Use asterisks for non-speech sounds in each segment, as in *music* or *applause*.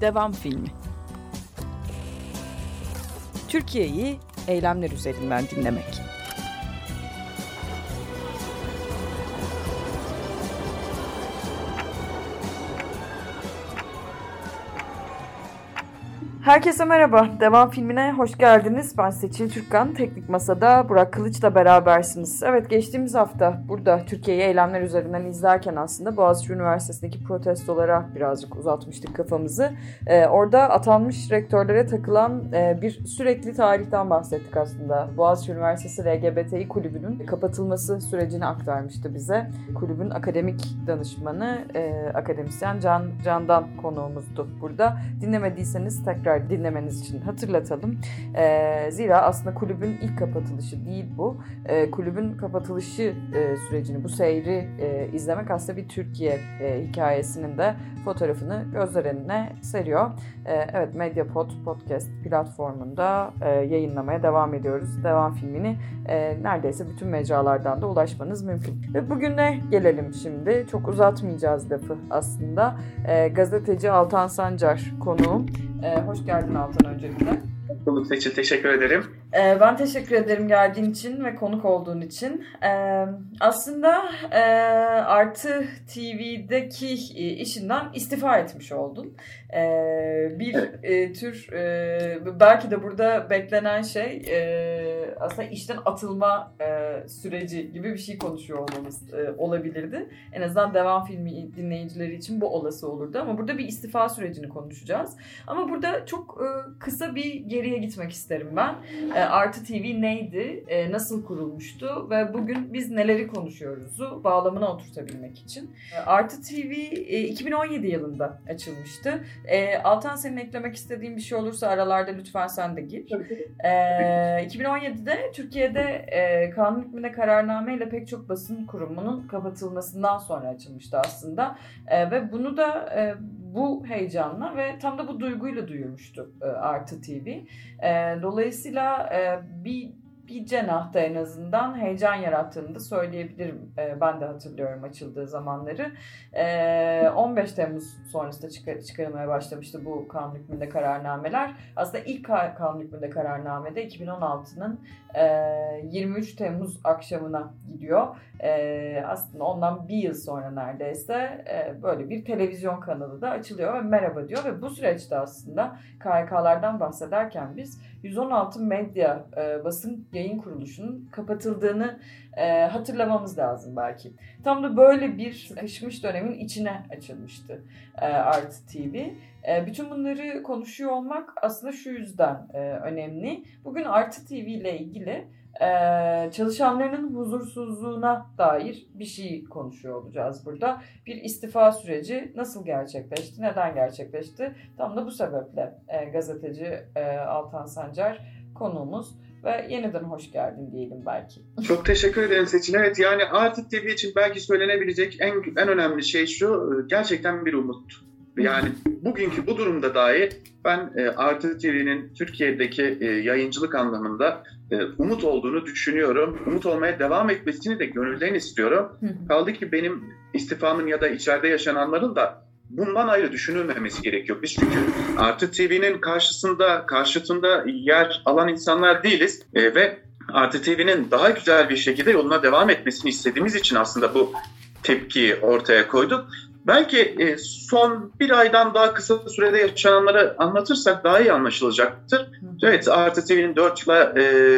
Devam filmi. Türkiye'yi eylemler üzerinden dinlemek. Herkese merhaba. Devam filmine hoş geldiniz. Ben Seçil Türkkan. Teknik Masa'da Burak Kılıç'la berabersiniz. Evet geçtiğimiz hafta burada Türkiye'yi eylemler üzerinden izlerken aslında Boğaziçi Üniversitesi'ndeki protestolara birazcık uzatmıştık kafamızı. Ee, orada atanmış rektörlere takılan e, bir sürekli tarihten bahsettik aslında. Boğaziçi Üniversitesi LGBTİ kulübünün kapatılması sürecini aktarmıştı bize. Kulübün akademik danışmanı, e, akademisyen Can Can'dan konuğumuzdu burada. Dinlemediyseniz tekrar dinlemeniz için hatırlatalım. E, zira aslında kulübün ilk kapatılışı değil bu. E, kulübün kapatılışı e, sürecini, bu seyri e, izlemek aslında bir Türkiye e, hikayesinin de fotoğrafını gözler önüne seriyor. E, evet Mediapod Podcast platformunda e, yayınlamaya devam ediyoruz. Devam filmini e, neredeyse bütün mecralardan da ulaşmanız mümkün. Ve bugüne gelelim şimdi. Çok uzatmayacağız lafı aslında. E, gazeteci Altan Sancar konuğum. E, hoş geldin Altan öncelikle. Bulduk Seçil, teşekkür ederim. Ee, ben teşekkür ederim geldiğin için ve konuk olduğun için. Ee, aslında e, Artı TV'deki işinden istifa etmiş oldun. Ee, bir e, tür e, belki de burada beklenen şey e, aslında işten atılma e, süreci gibi bir şey konuşuyor olmamız e, olabilirdi. En azından devam filmi dinleyicileri için bu olası olurdu ama burada bir istifa sürecini konuşacağız. Ama burada çok e, kısa bir geriye gitmek isterim ben. E, Artı TV neydi? E, nasıl kurulmuştu? Ve bugün biz neleri konuşuyoruzu bağlamına oturtabilmek için. E, Artı TV e, 2017 yılında açılmıştı. E, Altan senin eklemek istediğin bir şey olursa aralarda lütfen sen de gir. E, 2017'de Türkiye'de e, kanun hükmünde kararname ile pek çok basın kurumunun kapatılmasından sonra açılmıştı aslında. E, ve bunu da e, bu heyecanla ve tam da bu duyguyla duyurmuştu e, Artı TV. E, dolayısıyla e, bir bir cenahta en azından heyecan yarattığını da söyleyebilirim. E, ben de hatırlıyorum açıldığı zamanları. E, 15 Temmuz sonrasında çıkar, çıkarılmaya başlamıştı bu kanun hükmünde kararnameler. Aslında ilk kanun hükmünde kararnamede 2016'nın e, 23 Temmuz akşamına gidiyor. E, aslında ondan bir yıl sonra neredeyse e, böyle bir televizyon kanalı da açılıyor ve merhaba diyor ve bu süreçte aslında KYK'lardan bahsederken biz 116 medya e, basın yayın kuruluşunun kapatıldığını e, hatırlamamız lazım belki. Tam da böyle bir sıkışmış dönemin içine açılmıştı e, Artı TV. E, bütün bunları konuşuyor olmak aslında şu yüzden e, önemli. Bugün Artı TV ile ilgili ee, çalışanlarının huzursuzluğuna dair bir şey konuşuyor olacağız burada. Bir istifa süreci nasıl gerçekleşti, neden gerçekleşti? Tam da bu sebeple e, gazeteci e, Altan Sancar konuğumuz ve yeniden hoş geldin diyelim belki. *laughs* Çok teşekkür ederim Seçin. Evet yani Artık TV için belki söylenebilecek en, en önemli şey şu, gerçekten bir umut. Yani bugünkü bu durumda dahi ben e, Artı TV'nin Türkiye'deki e, yayıncılık anlamında e, umut olduğunu düşünüyorum. Umut olmaya devam etmesini de gönülden istiyorum. Kaldı ki benim istifamın ya da içeride yaşananların da bundan ayrı düşünülmemesi gerekiyor. Biz çünkü Artı TV'nin karşısında, karşıtında yer alan insanlar değiliz e, ve Artı TV'nin daha güzel bir şekilde yoluna devam etmesini istediğimiz için aslında bu tepkiyi ortaya koyduk. Belki e, son bir aydan daha kısa sürede yaşananları anlatırsak daha iyi anlaşılacaktır. Evet Artı TV'nin 4, yıla,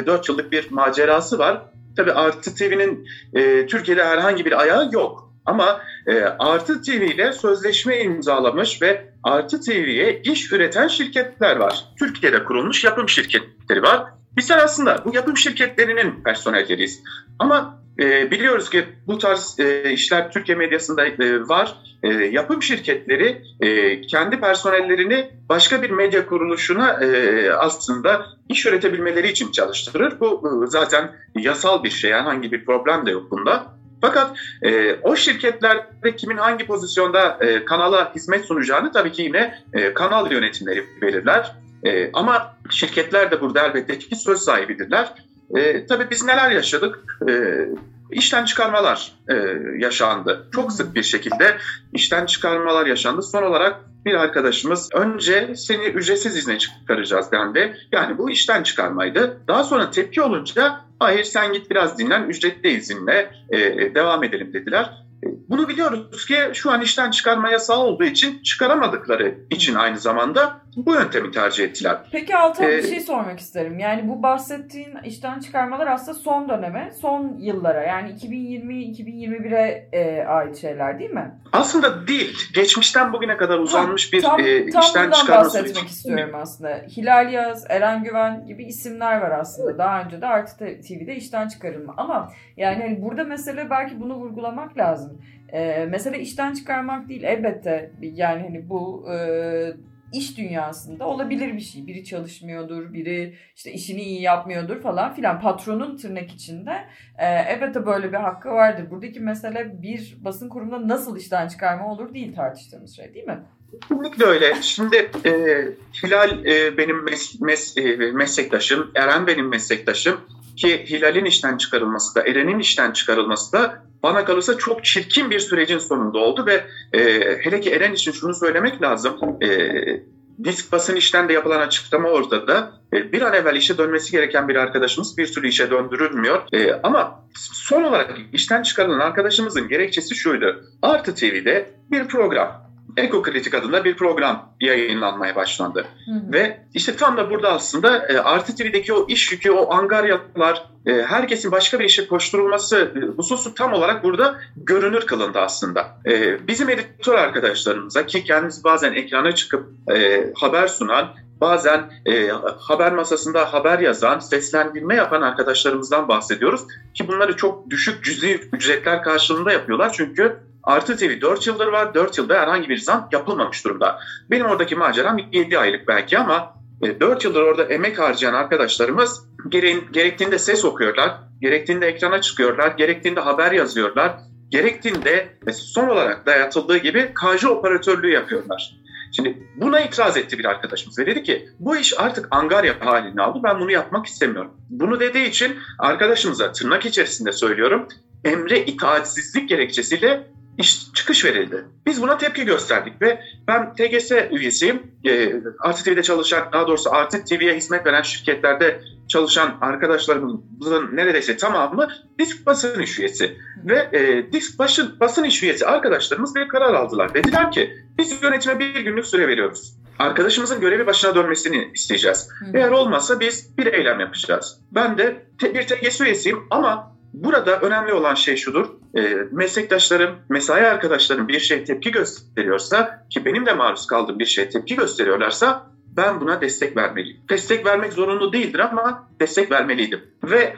4 yıllık bir macerası var. Tabii Artı TV'nin e, Türkiye'de herhangi bir ayağı yok. Ama e, Artı TV ile sözleşme imzalamış ve Artı TV'ye iş üreten şirketler var. Türkiye'de kurulmuş yapım şirketleri var. Bizler aslında bu yapım şirketlerinin personelleriyiz. Ama e, biliyoruz ki bu tarz e, işler Türkiye medyasında e, var. E, yapım şirketleri e, kendi personellerini başka bir medya kuruluşuna e, aslında iş üretebilmeleri için çalıştırır. Bu e, zaten yasal bir şey. Herhangi bir problem de yok bunda. Fakat e, o şirketlerde kimin hangi pozisyonda e, kanala hizmet sunacağını tabii ki yine e, kanal yönetimleri belirler. E, ama şirketler de burada elbette ki söz sahibidirler. E, tabii biz neler yaşadık? E, işten çıkarmalar e, yaşandı. Çok sık bir şekilde işten çıkarmalar yaşandı. Son olarak bir arkadaşımız önce seni ücretsiz izne çıkaracağız dendi. Yani bu işten çıkarmaydı. Daha sonra tepki olunca hayır sen git biraz dinlen ücretli izinle e, devam edelim dediler. Bunu biliyoruz ki şu an işten çıkarma yasağı olduğu için çıkaramadıkları için aynı zamanda bu yöntemi tercih ettiler. Peki Altan ee, bir şey sormak isterim. Yani bu bahsettiğin işten çıkarmalar aslında son döneme, son yıllara yani 2020-2021'e e, ait şeyler değil mi? Aslında değil. Geçmişten bugüne kadar uzanmış ha, bir tam, e, tam işten çıkarma süreci. bahsetmek istiyorum aslında. Hilal Yaz, Eren Güven gibi isimler var aslında. Daha önce de Artı TV'de işten çıkarılma. Ama yani hani burada mesele belki bunu vurgulamak lazım. Ee, mesele işten çıkarmak değil elbette yani hani bu e, iş dünyasında olabilir bir şey. Biri çalışmıyordur, biri işte işini iyi yapmıyordur falan filan. Patronun tırnak içinde e, elbette böyle bir hakkı vardır. Buradaki mesele bir basın kurumunda nasıl işten çıkarma olur değil tartıştığımız şey değil mi? Kesinlikle öyle. Şimdi e, Hilal e, benim mes, mes, e, meslektaşım, Eren benim meslektaşım ki Hilal'in işten çıkarılması da, Eren'in işten çıkarılması da bana kalırsa çok çirkin bir sürecin sonunda oldu ve e, hele ki Eren için şunu söylemek lazım. E, Disk basın işten de yapılan açıklama ortada. E, bir an evvel işe dönmesi gereken bir arkadaşımız bir sürü işe döndürülmüyor. E, ama son olarak işten çıkarılan arkadaşımızın gerekçesi şuydu. Artı TV'de bir program Ekokritik adında bir program yayınlanmaya başlandı. Hı hı. Ve işte tam da burada aslında e, Artı TV'deki o iş yükü, o angaryalar, e, herkesin başka bir işe koşturulması e, hususu tam olarak burada görünür kılındı aslında. E, bizim editör arkadaşlarımıza ki kendisi bazen ekrana çıkıp e, haber sunan, bazen e, haber masasında haber yazan, seslendirme yapan arkadaşlarımızdan bahsediyoruz. Ki bunları çok düşük cüzi ücretler karşılığında yapıyorlar. Çünkü Artı TV 4 yıldır var. 4 yılda herhangi bir zam yapılmamış durumda. Benim oradaki maceram 7 aylık belki ama 4 e, yıldır orada emek harcayan arkadaşlarımız gerektiğinde ses okuyorlar, gerektiğinde ekrana çıkıyorlar, gerektiğinde haber yazıyorlar, gerektiğinde son olarak dayatıldığı gibi KJ operatörlüğü yapıyorlar. Şimdi buna itiraz etti bir arkadaşımız ve dedi ki bu iş artık angarya halini aldı ben bunu yapmak istemiyorum. Bunu dediği için arkadaşımıza tırnak içerisinde söylüyorum emre itaatsizlik gerekçesiyle iş çıkış verildi. Biz buna tepki gösterdik ve ben TGS üyesiyim. E, Artı TV'de çalışan, daha doğrusu Artı TV'ye hizmet veren şirketlerde çalışan arkadaşlarımızın neredeyse tamamı disk basın iş üyesi. Ve e, disk basın, basın iş üyesi arkadaşlarımız bir karar aldılar. Dediler ki biz yönetime bir günlük süre veriyoruz. Arkadaşımızın görevi başına dönmesini isteyeceğiz. Hı. Eğer olmazsa biz bir eylem yapacağız. Ben de te, bir TGS üyesiyim ama Burada önemli olan şey şudur. E, meslektaşlarım, mesai arkadaşlarım bir şey tepki gösteriyorsa ki benim de maruz kaldığım bir şey tepki gösteriyorlarsa ben buna destek vermeliyim. Destek vermek zorunlu değildir ama destek vermeliydim. Ve e,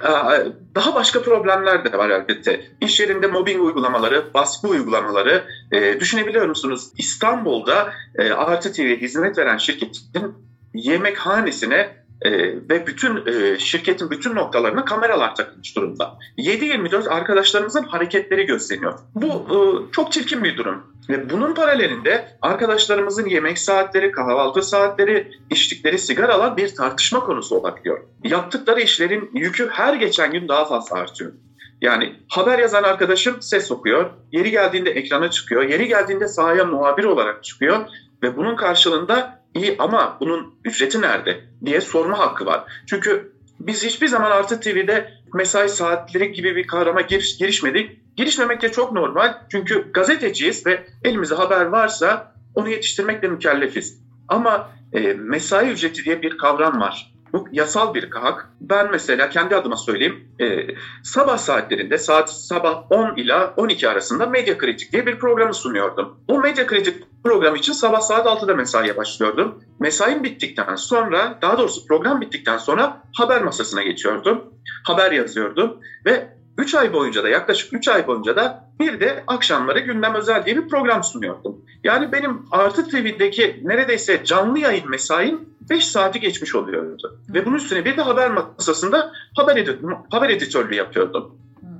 daha başka problemler de var elbette. İş yerinde mobbing uygulamaları, baskı uygulamaları e, düşünebiliyor musunuz? İstanbul'da e, Artı TV hizmet veren şirketin yemekhanesine e, ve bütün e, şirketin bütün noktalarına kameralar takılmış durumda. 7-24 arkadaşlarımızın hareketleri gözleniyor. Bu e, çok çirkin bir durum. Ve bunun paralelinde arkadaşlarımızın yemek saatleri, kahvaltı saatleri, içtikleri sigaralar bir tartışma konusu olabiliyor. Yaptıkları işlerin yükü her geçen gün daha fazla artıyor. Yani haber yazan arkadaşım ses okuyor, yeri geldiğinde ekrana çıkıyor, yeri geldiğinde sahaya muhabir olarak çıkıyor ve bunun karşılığında İyi ama bunun ücreti nerede diye sorma hakkı var. Çünkü biz hiçbir zaman Artı TV'de mesai saatleri gibi bir kavrama giriş, girişmedik. Girişmemek de çok normal. Çünkü gazeteciyiz ve elimizde haber varsa onu yetiştirmekle mükellefiz. Ama e, mesai ücreti diye bir kavram var. Bu yasal bir hak. Ben mesela kendi adıma söyleyeyim. E, sabah saatlerinde saat sabah 10 ila 12 arasında Medya Kritik diye bir programı sunuyordum. O Medya Kritik programı için sabah saat 6'da mesaiye başlıyordum. Mesaim bittikten sonra, daha doğrusu program bittikten sonra haber masasına geçiyordum. Haber yazıyordum ve 3 ay boyunca da yaklaşık 3 ay boyunca da bir de akşamları gündem özel diye bir program sunuyordum. Yani benim Artı TV'deki neredeyse canlı yayın mesaim 5 saati geçmiş oluyordu. Ve bunun üstüne bir de haber masasında haber, edit haber editörlüğü yapıyordum.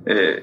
Ee,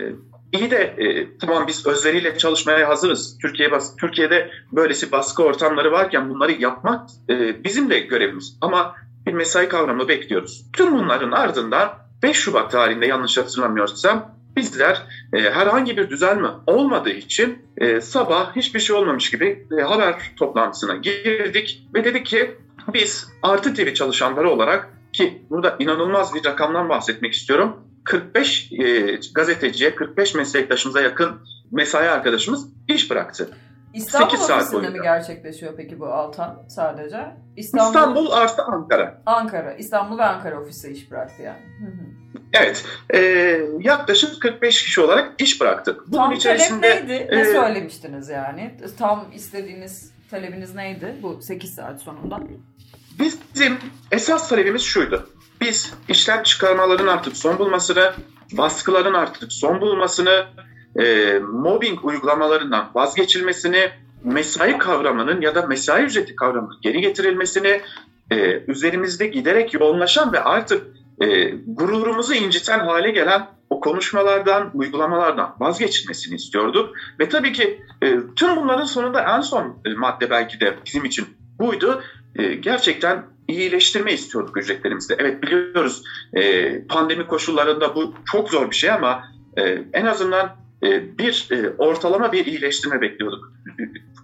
iyi de e, tamam biz özveriyle çalışmaya hazırız. Türkiye bas Türkiye'de böylesi baskı ortamları varken bunları yapmak e, bizim de görevimiz. Ama bir mesai kavramı bekliyoruz. Tüm bunların ardından 5 Şubat tarihinde yanlış hatırlamıyorsam bizler e, herhangi bir düzelme olmadığı için e, sabah hiçbir şey olmamış gibi e, haber toplantısına girdik ve dedik ki biz Artı TV çalışanları olarak ki burada inanılmaz bir rakamdan bahsetmek istiyorum. 45 e, gazeteciye, 45 meslektaşımıza yakın mesai arkadaşımız iş bıraktı. İstanbul 8 saat boyunca. mi gerçekleşiyor peki bu Altan sadece? İstanbul, İstanbul artı Ankara. Ankara. İstanbul ve Ankara ofisi iş bıraktı yani. Evet. E, yaklaşık 45 kişi olarak iş bıraktık. Bunun Tam içerisinde, talep neydi? E, ne söylemiştiniz yani? Tam istediğiniz talebiniz neydi bu 8 saat sonunda? Bizim esas talebimiz şuydu. Biz işlem çıkarmaların artık son bulmasını, baskıların artık son bulmasını, e, mobbing uygulamalarından vazgeçilmesini, mesai kavramının ya da mesai ücreti kavramının geri getirilmesini, e, üzerimizde giderek yoğunlaşan ve artık e, gururumuzu inciten hale gelen o konuşmalardan, uygulamalardan vazgeçilmesini istiyorduk. Ve tabii ki e, tüm bunların sonunda en son e, madde belki de bizim için buydu. E, gerçekten iyileştirme istiyorduk ücretlerimizde. Evet biliyoruz e, pandemi koşullarında bu çok zor bir şey ama e, en azından e, bir e, ortalama bir iyileştirme bekliyorduk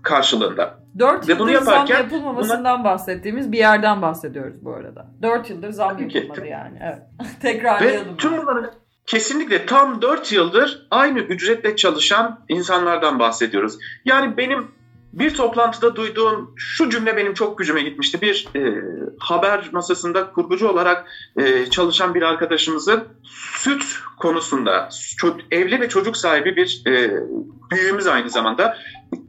karşılığında. 4 yıldır bunu yaparken, zam yapılmamasından buna... bahsettiğimiz bir yerden bahsediyoruz bu arada. 4 yıldır zam yapılmadı yani. Evet. *laughs* Tekrarlayalım. Ve tüm bunların kesinlikle tam 4 yıldır aynı ücretle çalışan insanlardan bahsediyoruz. Yani benim bir toplantıda duyduğum şu cümle benim çok gücüme gitmişti. Bir e, haber masasında kurgucu olarak e, çalışan bir arkadaşımızın süt konusunda çok, evli ve çocuk sahibi bir e, büyüğümüz aynı zamanda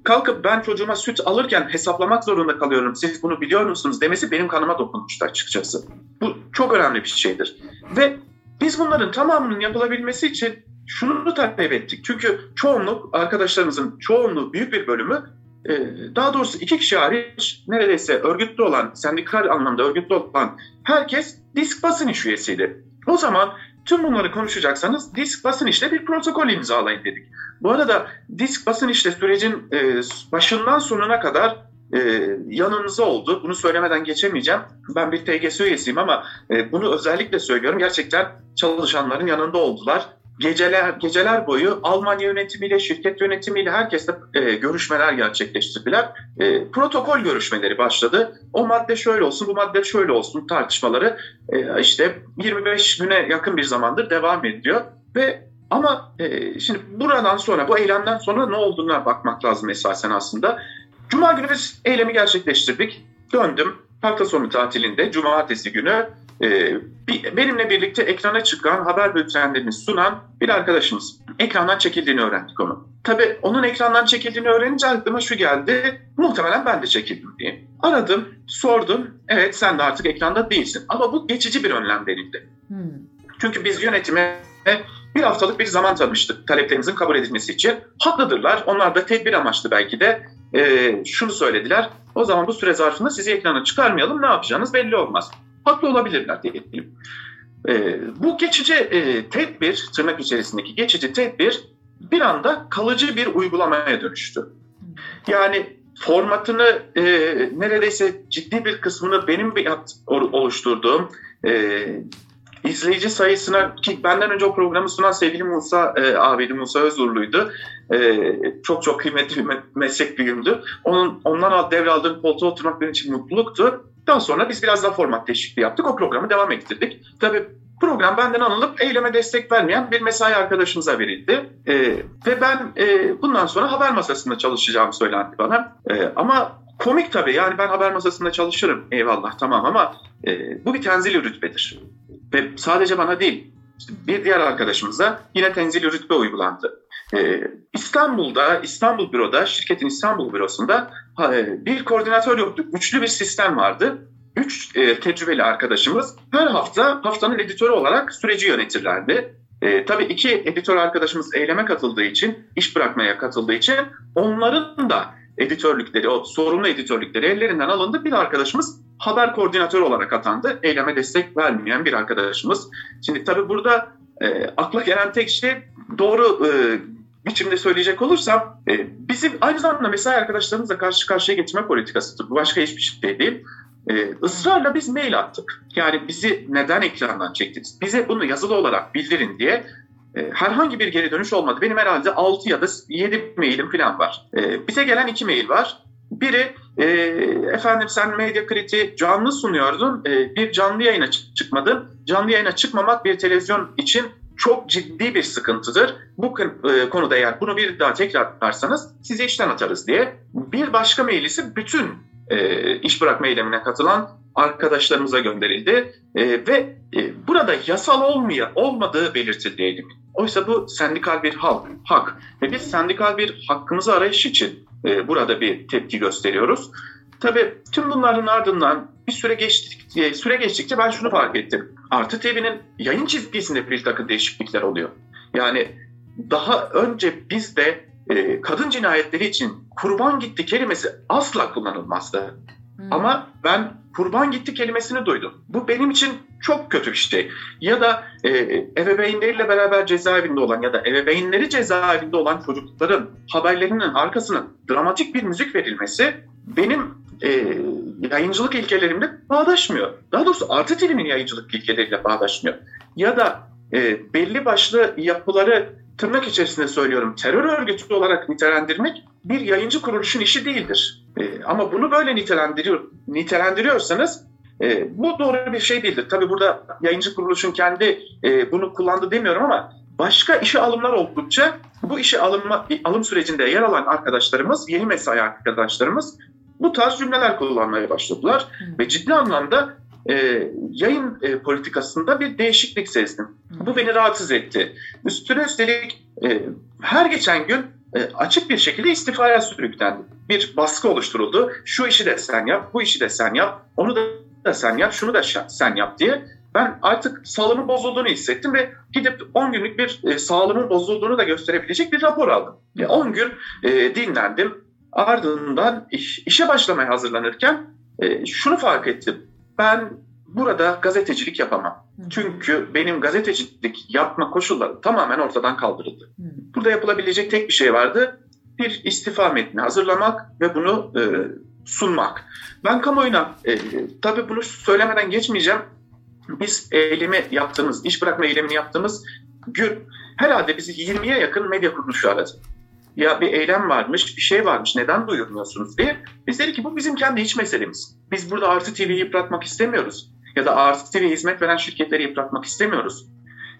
kalkıp ben çocuğuma süt alırken hesaplamak zorunda kalıyorum. Siz bunu biliyor musunuz demesi benim kanıma dokunmuştu açıkçası. Bu çok önemli bir şeydir. Ve biz bunların tamamının yapılabilmesi için şunu talep ettik. Çünkü çoğunluk arkadaşlarımızın çoğunluğu büyük bir bölümü e, daha doğrusu iki kişi hariç neredeyse örgütlü olan, sendikal anlamda örgütlü olan herkes disk basın iş üyesiydi. O zaman tüm bunları konuşacaksanız disk basın işte bir protokol imzalayın dedik. Bu arada disk basın işte sürecin e, başından sonuna kadar e, yanımızda oldu. Bunu söylemeden geçemeyeceğim. Ben bir TGS üyesiyim ama e, bunu özellikle söylüyorum. Gerçekten çalışanların yanında oldular. Geceler geceler boyu Almanya yönetimiyle, şirket yönetimiyle herkesle e, görüşmeler gerçekleştirdiler. E, protokol görüşmeleri başladı. O madde şöyle olsun, bu madde şöyle olsun tartışmaları e, işte 25 güne yakın bir zamandır devam ediyor ve ama e, şimdi buradan sonra, bu eylemden sonra ne olduğuna bakmak lazım esasen aslında. Cuma günü biz eylemi gerçekleştirdik. Döndüm. Hafta sonu tatilinde, cumartesi günü benimle birlikte ekrana çıkan haber bültenlerini sunan bir arkadaşımız. Ekrandan çekildiğini öğrendik onu. Tabii onun ekrandan çekildiğini öğrenince aklıma şu geldi. Muhtemelen ben de çekildim diye. Aradım, sordum. Evet sen de artık ekranda değilsin. Ama bu geçici bir önlem verildi. Hmm. Çünkü biz yönetime bir haftalık bir zaman tanıştık taleplerimizin kabul edilmesi için. Haklıdırlar. Onlar da tedbir amaçlı belki de e, şunu söylediler. O zaman bu süre zarfında sizi ekrana çıkarmayalım. Ne yapacağınız belli olmaz. Haklı olabilirler diyelim. E, bu geçici e, tedbir, tırnak içerisindeki geçici tedbir bir anda kalıcı bir uygulamaya dönüştü. Yani formatını e, neredeyse ciddi bir kısmını benim oluşturduğum e, izleyici sayısına ki benden önce o programı sunan sevgili Musa e, abidi Musa Özurlu'ydu. E, çok çok kıymetli bir meslek büyüğümdü. Onun ondan devraldığım koltuğa oturmak benim için mutluluktu. Daha sonra biz biraz daha format değişikliği yaptık. O programı devam ettirdik. Tabii program benden alınıp eyleme destek vermeyen bir mesai arkadaşımıza verildi. E, ve ben e, bundan sonra haber masasında çalışacağım söylendi bana. E, ama komik tabii yani ben haber masasında çalışırım eyvallah tamam ama e, bu bir tenzil rütbedir. Ve sadece bana değil, işte bir diğer arkadaşımıza yine tenzil rütbe uygulandı. Ee, İstanbul'da, İstanbul Büro'da, şirketin İstanbul Bürosu'nda e, bir koordinatör yoktu. Üçlü bir sistem vardı. Üç e, tecrübeli arkadaşımız her hafta haftanın editörü olarak süreci yönetirlerdi. E, tabii iki editör arkadaşımız eyleme katıldığı için, iş bırakmaya katıldığı için onların da editörlükleri, o sorumlu editörlükleri ellerinden alındı. Bir arkadaşımız haber koordinatörü olarak atandı. Eyleme destek vermeyen bir arkadaşımız. Şimdi tabii burada e, akla gelen tek şey doğru e, biçimde söyleyecek olursam e, bizim aynı zamanda mesai arkadaşlarımızla karşı karşıya geçme politikasıdır. Bu başka hiçbir şey değil. E, ısrarla biz mail attık. Yani bizi neden ekrandan çektiniz? Bize bunu yazılı olarak bildirin diye E, herhangi bir geri dönüş olmadı. Benim herhalde 6 ya da 7 mailim falan var. E, bize gelen 2 mail var. Biri e, efendim sen medya kriti canlı sunuyordun. E, bir canlı yayına çıkmadın. Canlı yayına çıkmamak bir televizyon için çok ciddi bir sıkıntıdır. Bu e, konuda eğer bunu bir daha tekrar yaparsanız sizi işten atarız diye. Bir başka mail ise bütün e, iş bırakma eylemine katılan arkadaşlarımıza gönderildi e, ve e, burada yasal olmaya, olmadığı belirtildi. Oysa bu sendikal bir hak, hak ve biz sendikal bir hakkımızı arayış için e, burada bir tepki gösteriyoruz. Tabii tüm bunların ardından bir süre geçtikçe, süre geçtikçe ben şunu fark ettim. Artı TV'nin yayın çizgisinde bir takım değişiklikler oluyor. Yani daha önce bizde e, kadın cinayetleri için kurban gitti kelimesi asla kullanılmazdı. Hmm. Ama ben kurban gitti kelimesini duydum. Bu benim için çok kötü bir şey. Ya da e, ebeveynleriyle beraber cezaevinde olan ya da ebeveynleri cezaevinde olan çocukların haberlerinin arkasına dramatik bir müzik verilmesi benim e, yayıncılık ilkelerimle bağdaşmıyor. Daha doğrusu Artı TV'nin yayıncılık ilkeleriyle bağdaşmıyor. Ya da e, belli başlı yapıları tırnak içerisinde söylüyorum terör örgütü olarak nitelendirmek bir yayıncı kuruluşun işi değildir. E, ama bunu böyle nitelendiriyor, nitelendiriyorsanız e, bu doğru bir şey değildir. Tabii burada yayıncı kuruluşun kendi e, bunu kullandı demiyorum ama başka işe alımlar oldukça bu işe alınma, alım sürecinde yer alan arkadaşlarımız, yeni mesai arkadaşlarımız bu tarz cümleler kullanmaya başladılar. Hı. Ve ciddi anlamda e, yayın e, politikasında bir değişiklik sezdim. Hı. Bu beni rahatsız etti. Üstüne üstelik e, her geçen gün e, açık bir şekilde istifaya sürüklendi. Bir baskı oluşturuldu. Şu işi de sen yap, bu işi de sen yap, onu da sen yap, şunu da sen yap diye. Ben artık sağlığımın bozulduğunu hissettim ve gidip 10 günlük bir e, sağlığımın bozulduğunu da gösterebilecek bir rapor aldım. E, 10 gün e, dinlendim Ardından iş, işe başlamaya hazırlanırken e, şunu fark ettim. Ben burada gazetecilik yapamam. Çünkü benim gazetecilik yapma koşulları tamamen ortadan kaldırıldı. Burada yapılabilecek tek bir şey vardı. Bir istifa metni hazırlamak ve bunu e, sunmak. Ben kamuoyuna e, tabii bunu söylemeden geçmeyeceğim. Biz eylemi yaptığımız, iş bırakma eylemini yaptığımız gün herhalde bizi 20'ye yakın medya kuruluşu aradı ya bir eylem varmış, bir şey varmış neden duyurmuyorsunuz diye. Biz dedik ki bu bizim kendi iç meselemiz. Biz burada Artı TV'yi yıpratmak istemiyoruz. Ya da Artı TV hizmet veren şirketleri yıpratmak istemiyoruz.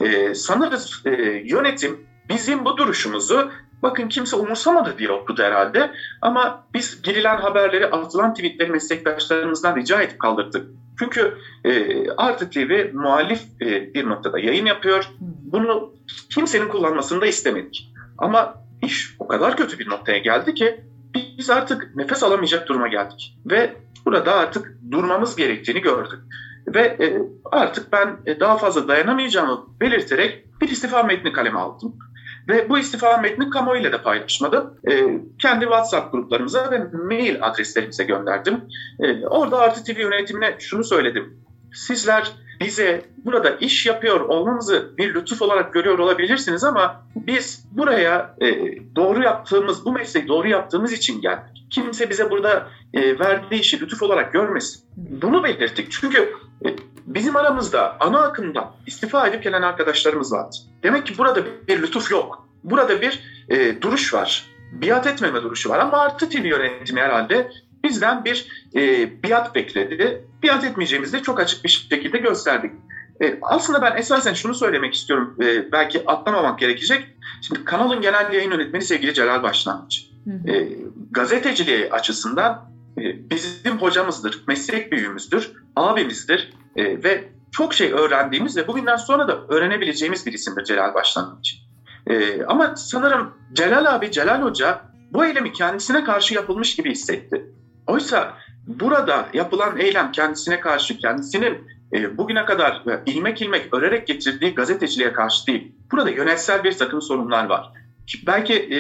Ee, sanırız e, yönetim bizim bu duruşumuzu bakın kimse umursamadı diye okudu herhalde. Ama biz girilen haberleri, atılan tweetleri meslektaşlarımızdan rica edip kaldırdık. Çünkü e, Artı TV muhalif e, bir noktada yayın yapıyor. Bunu kimsenin kullanmasını da istemedik. Ama iş o kadar kötü bir noktaya geldi ki biz artık nefes alamayacak duruma geldik. Ve burada artık durmamız gerektiğini gördük. Ve e, artık ben e, daha fazla dayanamayacağımı belirterek bir istifa metni kaleme aldım. Ve bu istifa metni kamuoyuyla da paylaşmadım. E, kendi WhatsApp gruplarımıza ve mail adreslerimize gönderdim. E, orada Artı TV yönetimine şunu söyledim. Sizler bize burada iş yapıyor olmamızı bir lütuf olarak görüyor olabilirsiniz ama biz buraya e, doğru yaptığımız, bu mesleği doğru yaptığımız için geldik. Kimse bize burada e, verdiği işi lütuf olarak görmesin. Bunu belirttik. Çünkü e, bizim aramızda ana akımdan istifa edip gelen arkadaşlarımız vardı. Demek ki burada bir lütuf yok. Burada bir e, duruş var. Biat etmeme duruşu var ama Artı TV yönetimi herhalde bizden bir e, biat bekledi. Biat etmeyeceğimizi de çok açık bir şekilde gösterdik. E, aslında ben esasen şunu söylemek istiyorum. E, belki atlamamak gerekecek. Şimdi kanalın genel yayın yönetmeni sevgili Celal Başlangıç. E, gazeteciliği açısından e, bizim hocamızdır, meslek büyüğümüzdür, abimizdir e, ve çok şey öğrendiğimiz ve bugünden sonra da öğrenebileceğimiz bir isimdir Celal Başlangıç. E, ama sanırım Celal abi, Celal Hoca bu eylemi kendisine karşı yapılmış gibi hissetti. Oysa burada yapılan eylem kendisine karşı, kendisinin e, bugüne kadar e, ilmek ilmek örerek getirdiği gazeteciliğe karşı değil. Burada yönetsel bir takım sorunlar var. Belki e,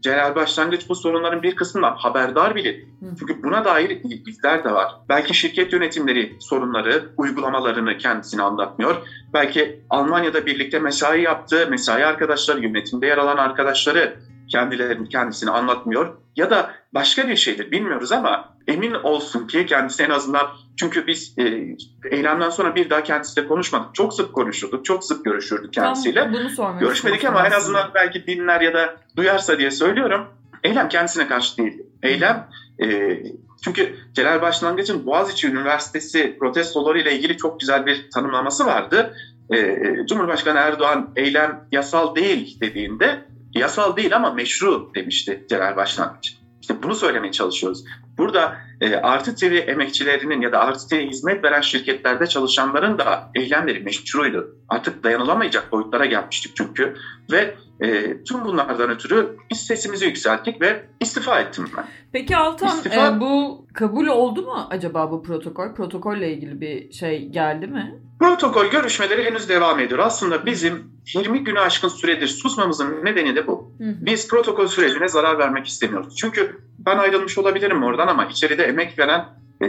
Celal Başlangıç bu sorunların bir kısmından haberdar bile Çünkü buna dair izler de var. Belki şirket yönetimleri sorunları, uygulamalarını kendisine anlatmıyor. Belki Almanya'da birlikte mesai yaptığı mesai arkadaşları, yönetimde yer alan arkadaşları kendilerini kendisini anlatmıyor ya da başka bir şeydir bilmiyoruz ama emin olsun ki kendisi en azından çünkü biz e, eylemden sonra bir daha kendisiyle konuşmadık. Çok sık konuşurduk, çok sık görüşürdük kendisiyle. Tam bunu Görüşmedik ama en azından belki dinler ya da duyarsa diye söylüyorum. Eylem kendisine karşı değil. Eylem e, çünkü Celal Başlangıç'ın Boğaziçi Üniversitesi protestoları ile ilgili çok güzel bir tanımlaması vardı. E, Cumhurbaşkanı Erdoğan eylem yasal değil dediğinde yasal değil ama meşru demişti Celal Başlangıç. İşte bunu söylemeye çalışıyoruz. Burada e, Artı TV emekçilerinin ya da Artı TV hizmet veren şirketlerde çalışanların da eylemleri meşruydu. Artık dayanılamayacak boyutlara gelmiştik çünkü. Ve e, tüm bunlardan ötürü sesimizi yükselttik ve istifa ettim ben. Peki Altan istifa... e, bu kabul oldu mu acaba bu protokol? Protokolle ilgili bir şey geldi mi? Protokol görüşmeleri henüz devam ediyor. Aslında bizim 20 günü aşkın süredir susmamızın nedeni de bu. Hı. Biz protokol sürecine zarar vermek istemiyoruz. Çünkü ben ayrılmış olabilirim oradan ama içeride emek veren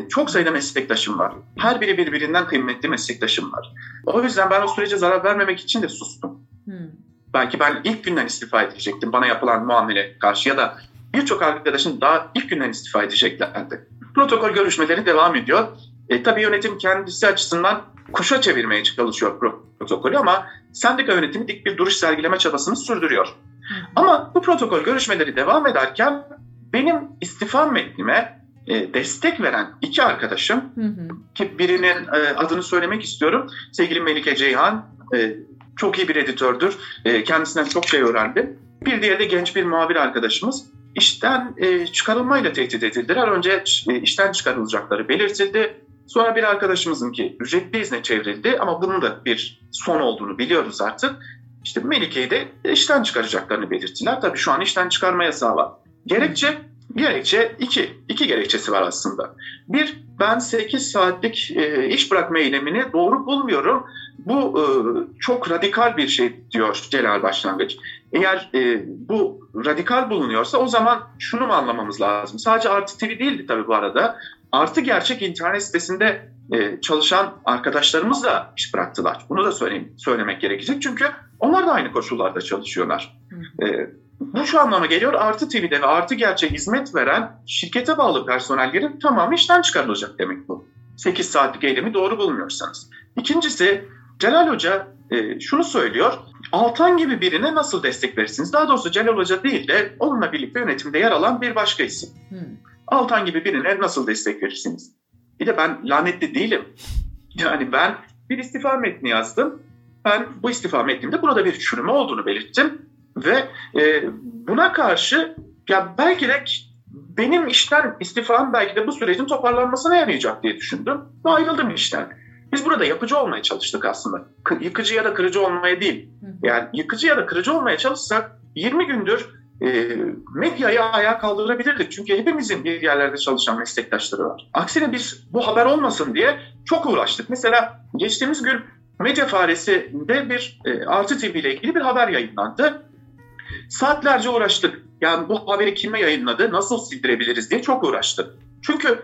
çok sayıda meslektaşım var. Her biri birbirinden kıymetli meslektaşım var. O yüzden ben o sürece zarar vermemek için de sustum. Hı. Belki ben ilk günden istifa edecektim bana yapılan muamele karşı ya da birçok arkadaşım daha ilk günden istifa edeceklerdi. Protokol görüşmeleri devam ediyor. E, tabii yönetim kendisi açısından kuşa çevirmeye çalışıyor protokolü ama sendika yönetimi dik bir duruş sergileme çabasını sürdürüyor. Ama bu protokol görüşmeleri devam ederken benim istifa metnime e, destek veren iki arkadaşım hı hı. ki birinin e, adını söylemek istiyorum. Sevgili Melike Ceyhan e, çok iyi bir editördür. E, kendisinden çok şey öğrendim. Bir diğeri de genç bir muhabir arkadaşımız. İşten e, çıkarılmayla tehdit edildiler. Önce e, işten çıkarılacakları belirtildi. Sonra bir arkadaşımızın ki ücretli izne çevrildi ama bunun da bir son olduğunu biliyoruz artık. İşte Melike'yi de işten çıkaracaklarını belirttiler. Tabii şu an işten çıkarma yasağı var. Gerekçe Gerekçe iki. iki gerekçesi var aslında. Bir, ben 8 saatlik e, iş bırakma eylemini doğru bulmuyorum. Bu e, çok radikal bir şey diyor Celal Başlangıç. Eğer e, bu radikal bulunuyorsa o zaman şunu mu anlamamız lazım? Sadece Artı TV değildi tabii bu arada. Artı Gerçek internet sitesinde e, çalışan arkadaşlarımız da iş bıraktılar. Bunu da söyleyeyim, söylemek gerekecek. Çünkü onlar da aynı koşullarda çalışıyorlar. E, bu şu anlama geliyor. Artı TV'de ve Artı Gerçek hizmet veren şirkete bağlı personellerin tamamı işten çıkarılacak demek bu. 8 saatlik eylemi doğru bulmuyorsanız. İkincisi Celal Hoca e, şunu söylüyor. Altan gibi birine nasıl destek verirsiniz? Daha doğrusu Celal Hoca değil de onunla birlikte yönetimde yer alan bir başka isim. Hmm. Altan gibi birine nasıl destek verirsiniz? Bir de ben lanetli değilim. Yani ben bir istifa metni yazdım. Ben bu istifa metnimde burada bir çürüme olduğunu belirttim. Ve e, buna karşı ya belki de benim işten istifam belki de bu sürecin toparlanmasına yarayacak diye düşündüm. Ve ayrıldım işten. Biz burada yapıcı olmaya çalıştık aslında. Yıkıcı ya da kırıcı olmaya değil. Yani yıkıcı ya da kırıcı olmaya çalışsak 20 gündür e, medyayı ayağa kaldırabilirdik. Çünkü hepimizin bir yerlerde çalışan meslektaşları var. Aksine biz bu haber olmasın diye çok uğraştık. Mesela geçtiğimiz gün Medya Faresi'nde bir e, Artı TV ile ilgili bir haber yayınlandı. Saatlerce uğraştık. Yani bu haberi kime yayınladı, nasıl sildirebiliriz diye çok uğraştık. Çünkü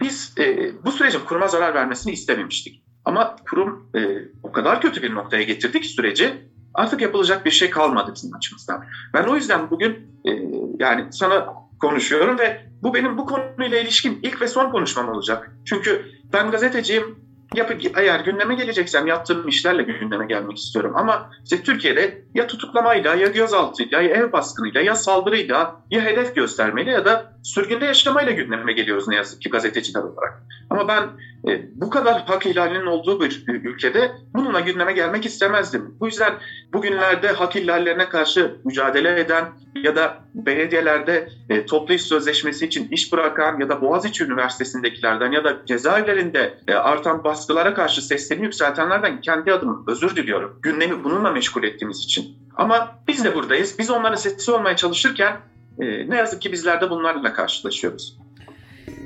biz e, bu sürecin kuruma zarar vermesini istememiştik. Ama kurum e, o kadar kötü bir noktaya getirdi ki süreci artık yapılacak bir şey kalmadı bizim açımızdan. Ben o yüzden bugün e, yani sana konuşuyorum ve bu benim bu konuyla ilişkin ilk ve son konuşmam olacak. Çünkü ben gazeteciyim, Yapı, eğer gündeme geleceksem yaptığım işlerle gündeme gelmek istiyorum. Ama işte Türkiye'de ya tutuklamayla ya gözaltıyla ya ev baskınıyla ya saldırıyla ya hedef göstermeyle ya da sürgünde yaşamayla gündeme geliyoruz ne yazık ki gazeteciler olarak. Ama ben e, bu kadar hak ihlalinin olduğu bir ülkede bununla gündeme gelmek istemezdim. Bu yüzden bugünlerde hak ihlallerine karşı mücadele eden ya da belediyelerde e, toplu iş sözleşmesi için iş bırakan ya da Boğaziçi Üniversitesi'ndekilerden ya da cezaevlerinde e, artan baskılara karşı seslerini yükseltenlerden kendi adıma özür diliyorum. Gündemi bununla meşgul ettiğimiz için. Ama biz de buradayız. Biz onların sesi olmaya çalışırken e, ne yazık ki bizler de bunlarla karşılaşıyoruz.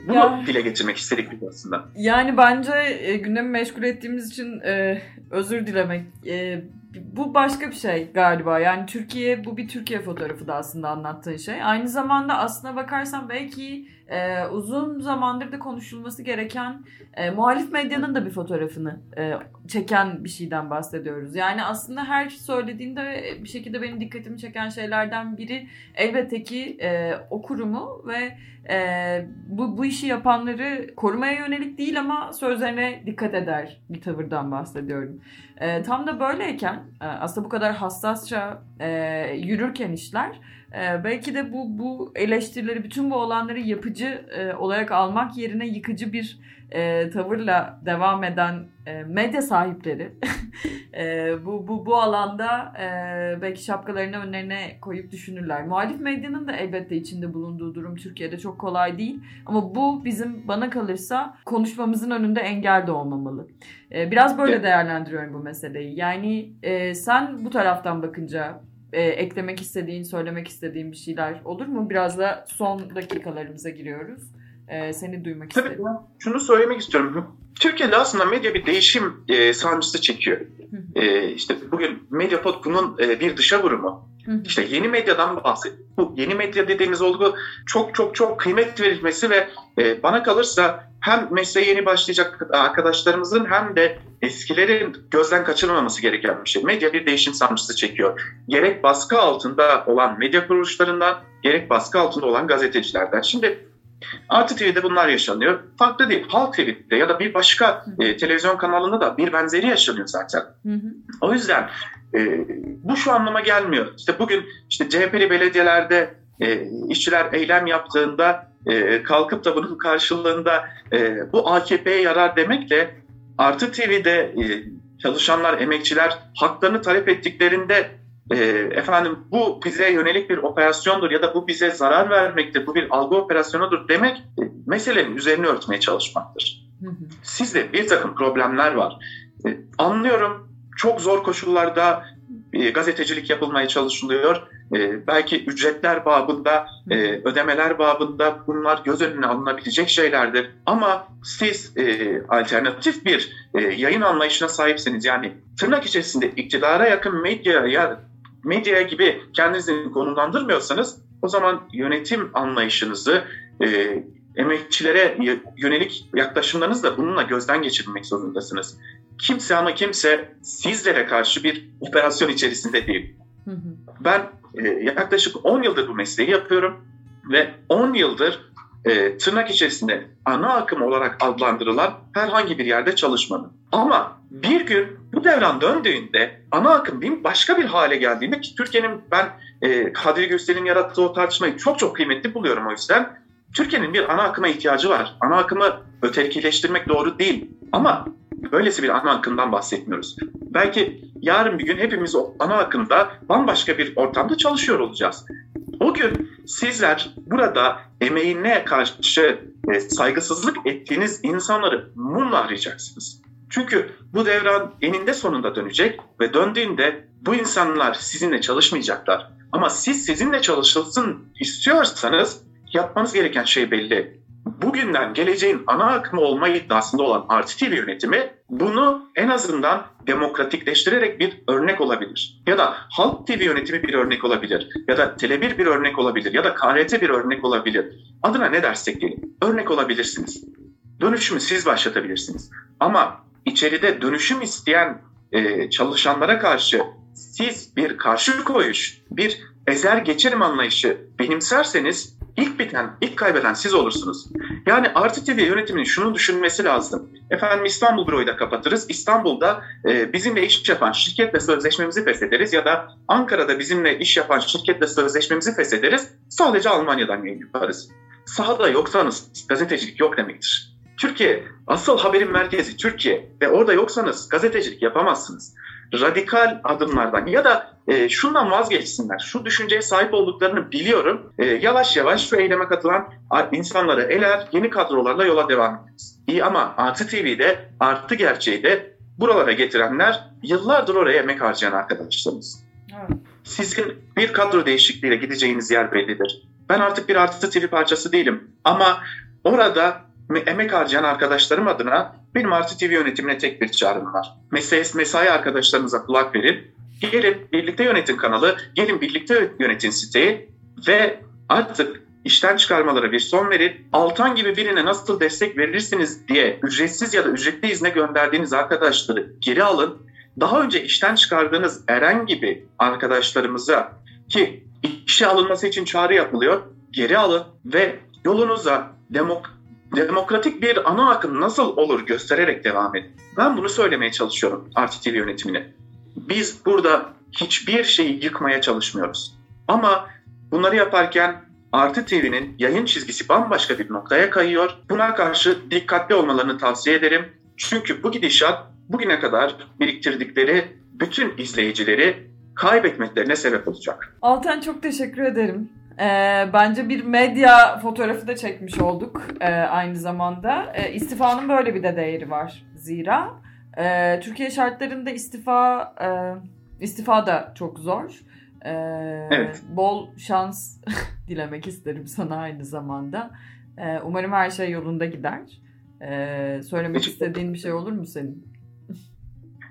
Bunu ya, dile getirmek istedik biz aslında. Yani bence e, gündemi meşgul ettiğimiz için e, özür dilemek e, bu başka bir şey galiba. Yani Türkiye bu bir Türkiye fotoğrafı da aslında anlattığın şey. Aynı zamanda aslına bakarsan belki e, uzun zamandır da konuşulması gereken e, muhalif medyanın da bir fotoğrafını e, çeken bir şeyden bahsediyoruz. Yani aslında her söylediğinde bir şekilde benim dikkatimi çeken şeylerden biri elbette ki e, o kurumu ve e, bu, bu işi yapanları korumaya yönelik değil ama sözlerine dikkat eder bir tavırdan bahsediyorum. E, tam da böyleyken e, aslında bu kadar hassasça e, yürürken işler e, belki de bu bu eleştirileri bütün bu olanları yapıcı e, olarak almak yerine yıkıcı bir e, tavırla devam eden e, medya sahipleri *laughs* e, bu, bu, bu alanda e, belki şapkalarını önlerine koyup düşünürler. Muhalif medyanın da elbette içinde bulunduğu durum Türkiye'de çok kolay değil. Ama bu bizim bana kalırsa konuşmamızın önünde engel de olmamalı. E, biraz böyle değerlendiriyorum bu meseleyi. Yani e, sen bu taraftan bakınca e, eklemek istediğin, söylemek istediğin bir şeyler olur mu? Biraz da son dakikalarımıza giriyoruz. E, seni duymak Tabii, istedim. Şunu söylemek istiyorum. Türkiye'de aslında medya bir değişim e, sancısı çekiyor. E, işte bugün Mediapod bunun e, bir dışa vurumu. İşte yeni medyadan bahset. Bu yeni medya dediğimiz olgu çok çok çok kıymet verilmesi ve e, bana kalırsa hem mesleğe yeni başlayacak arkadaşlarımızın hem de eskilerin gözden kaçırmaması gereken bir şey. Medya bir değişim sancısı çekiyor. Gerek baskı altında olan medya kuruluşlarından gerek baskı altında olan gazetecilerden. Şimdi Artı TV'de bunlar yaşanıyor. Farklı değil. Halk TV'de ya da bir başka e, televizyon kanalında da bir benzeri yaşanıyor zaten. Hı hı. O yüzden e, bu şu anlama gelmiyor. İşte bugün işte CHP'li belediyelerde e, işçiler eylem yaptığında e, kalkıp da bunun karşılığında e, bu AKP'ye yarar demekle Artı TV'de e, çalışanlar, emekçiler haklarını talep ettiklerinde e, efendim bu bize yönelik bir operasyondur ya da bu bize zarar vermektir, bu bir algı operasyonudur demek e, meselenin üzerine örtmeye çalışmaktır. Hı hı. Sizde bir takım problemler var. E, anlıyorum çok zor koşullarda e, gazetecilik yapılmaya çalışılıyor. E, belki ücretler babında, e, ödemeler babında bunlar göz önüne alınabilecek şeylerdir. Ama siz e, alternatif bir e, yayın anlayışına sahipseniz yani tırnak içerisinde iktidara yakın medyaya medya gibi kendinizi konumlandırmıyorsanız o zaman yönetim anlayışınızı e, emekçilere yönelik yaklaşımlarınızı da bununla gözden geçirmek zorundasınız. Kimse ama kimse sizlere karşı bir operasyon içerisinde değil. Hı hı. Ben e, yaklaşık 10 yıldır bu mesleği yapıyorum ve 10 yıldır e, tırnak içerisinde ana akım olarak adlandırılan herhangi bir yerde çalışmadım. Ama bir gün bu devran döndüğünde ana akım bir başka bir hale geldiğinde ki Türkiye'nin ben e, Kadri Gürsel'in yarattığı o tartışmayı çok çok kıymetli buluyorum o yüzden. Türkiye'nin bir ana akıma ihtiyacı var. Ana akımı ötekileştirmek doğru değil. Ama böylesi bir ana akımdan bahsetmiyoruz. Belki yarın bir gün hepimiz o ana akımda bambaşka bir ortamda çalışıyor olacağız. O gün sizler burada emeğine karşı e, saygısızlık ettiğiniz insanları mumla arayacaksınız. Çünkü bu devran eninde sonunda dönecek ve döndüğünde bu insanlar sizinle çalışmayacaklar. Ama siz sizinle çalışılsın istiyorsanız yapmanız gereken şey belli. Bugünden geleceğin ana akımı olma iddiasında olan TV yönetimi bunu en azından demokratikleştirerek bir örnek olabilir. Ya da Halk TV yönetimi bir örnek olabilir. Ya da Tele1 bir örnek olabilir. Ya da KRT bir örnek olabilir. Adına ne dersek diyelim. Örnek olabilirsiniz. Dönüşümü siz başlatabilirsiniz. Ama içeride dönüşüm isteyen e, çalışanlara karşı siz bir karşı koyuş, bir ezer geçerim anlayışı benimserseniz ilk biten, ilk kaybeden siz olursunuz. Yani Artı TV yönetiminin şunu düşünmesi lazım. Efendim İstanbul büroyu da kapatırız. İstanbul'da e, bizimle iş yapan şirketle sözleşmemizi feshederiz ya da Ankara'da bizimle iş yapan şirketle sözleşmemizi feshederiz. Sadece Almanya'dan yayın yaparız. Sahada yoksanız gazetecilik yok demektir. Türkiye, asıl haberin merkezi Türkiye ve orada yoksanız gazetecilik yapamazsınız. Radikal adımlardan ya da e, şundan vazgeçsinler. Şu düşünceye sahip olduklarını biliyorum. E, yavaş yavaş şu eyleme katılan insanları eler, yeni kadrolarla yola devam ederiz. İyi ama Artı TV'de, Artı Gerçeği de buralara getirenler yıllardır oraya emek harcayan arkadaşlarımız. Evet. Sizin bir kadro değişikliğiyle gideceğiniz yer bellidir. Ben artık bir Artı TV parçası değilim. Ama orada emek harcayan arkadaşlarım adına benim Artı TV yönetimine tek bir çağrım var. Mesai, mesai arkadaşlarınıza kulak verin. Gelin birlikte yönetin kanalı, gelin birlikte yönetin siteyi ve artık işten çıkarmalara bir son verin. Altan gibi birine nasıl destek verirsiniz diye ücretsiz ya da ücretli izne gönderdiğiniz arkadaşları geri alın. Daha önce işten çıkardığınız Eren gibi arkadaşlarımıza ki işe alınması için çağrı yapılıyor, geri alın ve yolunuza demok demokratik bir ana akım nasıl olur göstererek devam edin. Ben bunu söylemeye çalışıyorum Artı TV yönetimine. Biz burada hiçbir şeyi yıkmaya çalışmıyoruz. Ama bunları yaparken Artı TV'nin yayın çizgisi bambaşka bir noktaya kayıyor. Buna karşı dikkatli olmalarını tavsiye ederim. Çünkü bu gidişat bugüne kadar biriktirdikleri bütün izleyicileri kaybetmeklerine sebep olacak. Altan çok teşekkür ederim. Ee, bence bir medya fotoğrafı da çekmiş olduk ee, aynı zamanda. Ee, istifanın böyle bir de değeri var zira. E, Türkiye şartlarında istifa e, istifa da çok zor. E, evet. Bol şans *laughs* dilemek isterim sana aynı zamanda. E, umarım her şey yolunda gider. E, söylemek istediğin bir şey olur mu senin?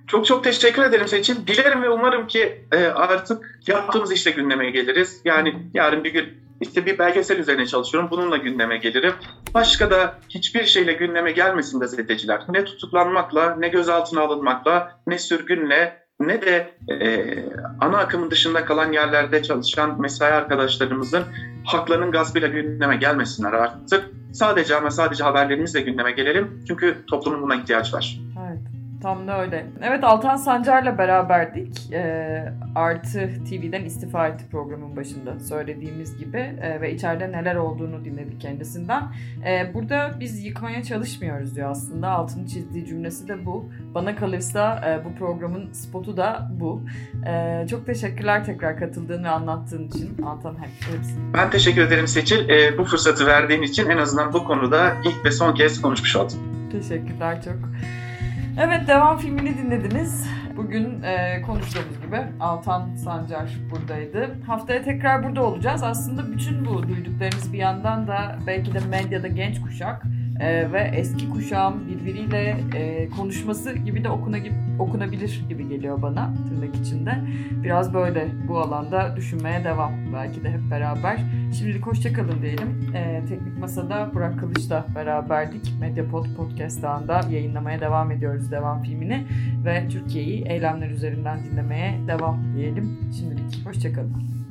Çok çok teşekkür ederim senin için. Dilerim ve umarım ki e, artık yaptığımız işte gündeme geliriz. Yani yarın bir gün işte bir belgesel üzerine çalışıyorum. Bununla gündeme gelirim. Başka da hiçbir şeyle gündeme gelmesin gazeteciler. Ne tutuklanmakla, ne gözaltına alınmakla, ne sürgünle, ne de e, ana akımın dışında kalan yerlerde çalışan mesai arkadaşlarımızın haklarının gaspıyla gündeme gelmesinler artık. Sadece ama sadece haberlerimizle gündeme gelelim. Çünkü toplumun buna ihtiyaç var. Evet. Tam da öyle. Evet Altan Sancar'la beraberdik. E, Artı TV'den istifa etti programın başında söylediğimiz gibi e, ve içeride neler olduğunu dinledik kendisinden. E, burada biz yıkmaya çalışmıyoruz diyor aslında. Altını çizdiği cümlesi de bu. Bana kalırsa e, bu programın spotu da bu. E, çok teşekkürler tekrar katıldığın ve anlattığın için Altan hepsi. Ben teşekkür ederim Seçil. E, bu fırsatı verdiğin için en azından bu konuda ilk ve son kez konuşmuş oldum. Teşekkürler çok. Evet devam filmini dinlediniz. Bugün e, konuştuğumuz gibi Altan Sancar buradaydı. Haftaya tekrar burada olacağız. Aslında bütün bu duyduklarınız bir yandan da belki de medyada genç kuşak e, ve eski kuşağın birbiriyle e, konuşması gibi de okuna, okunabilir gibi geliyor bana tırnak içinde. Biraz böyle bu alanda düşünmeye devam belki de hep beraber. Şimdilik hoşçakalın diyelim. E, Teknik Masa'da Burak Kılıç'la beraberdik. Medyapod Podcast ağında yayınlamaya devam ediyoruz devam filmini ve Türkiye'yi eylemler üzerinden dinlemeye devam diyelim. Şimdilik hoşçakalın.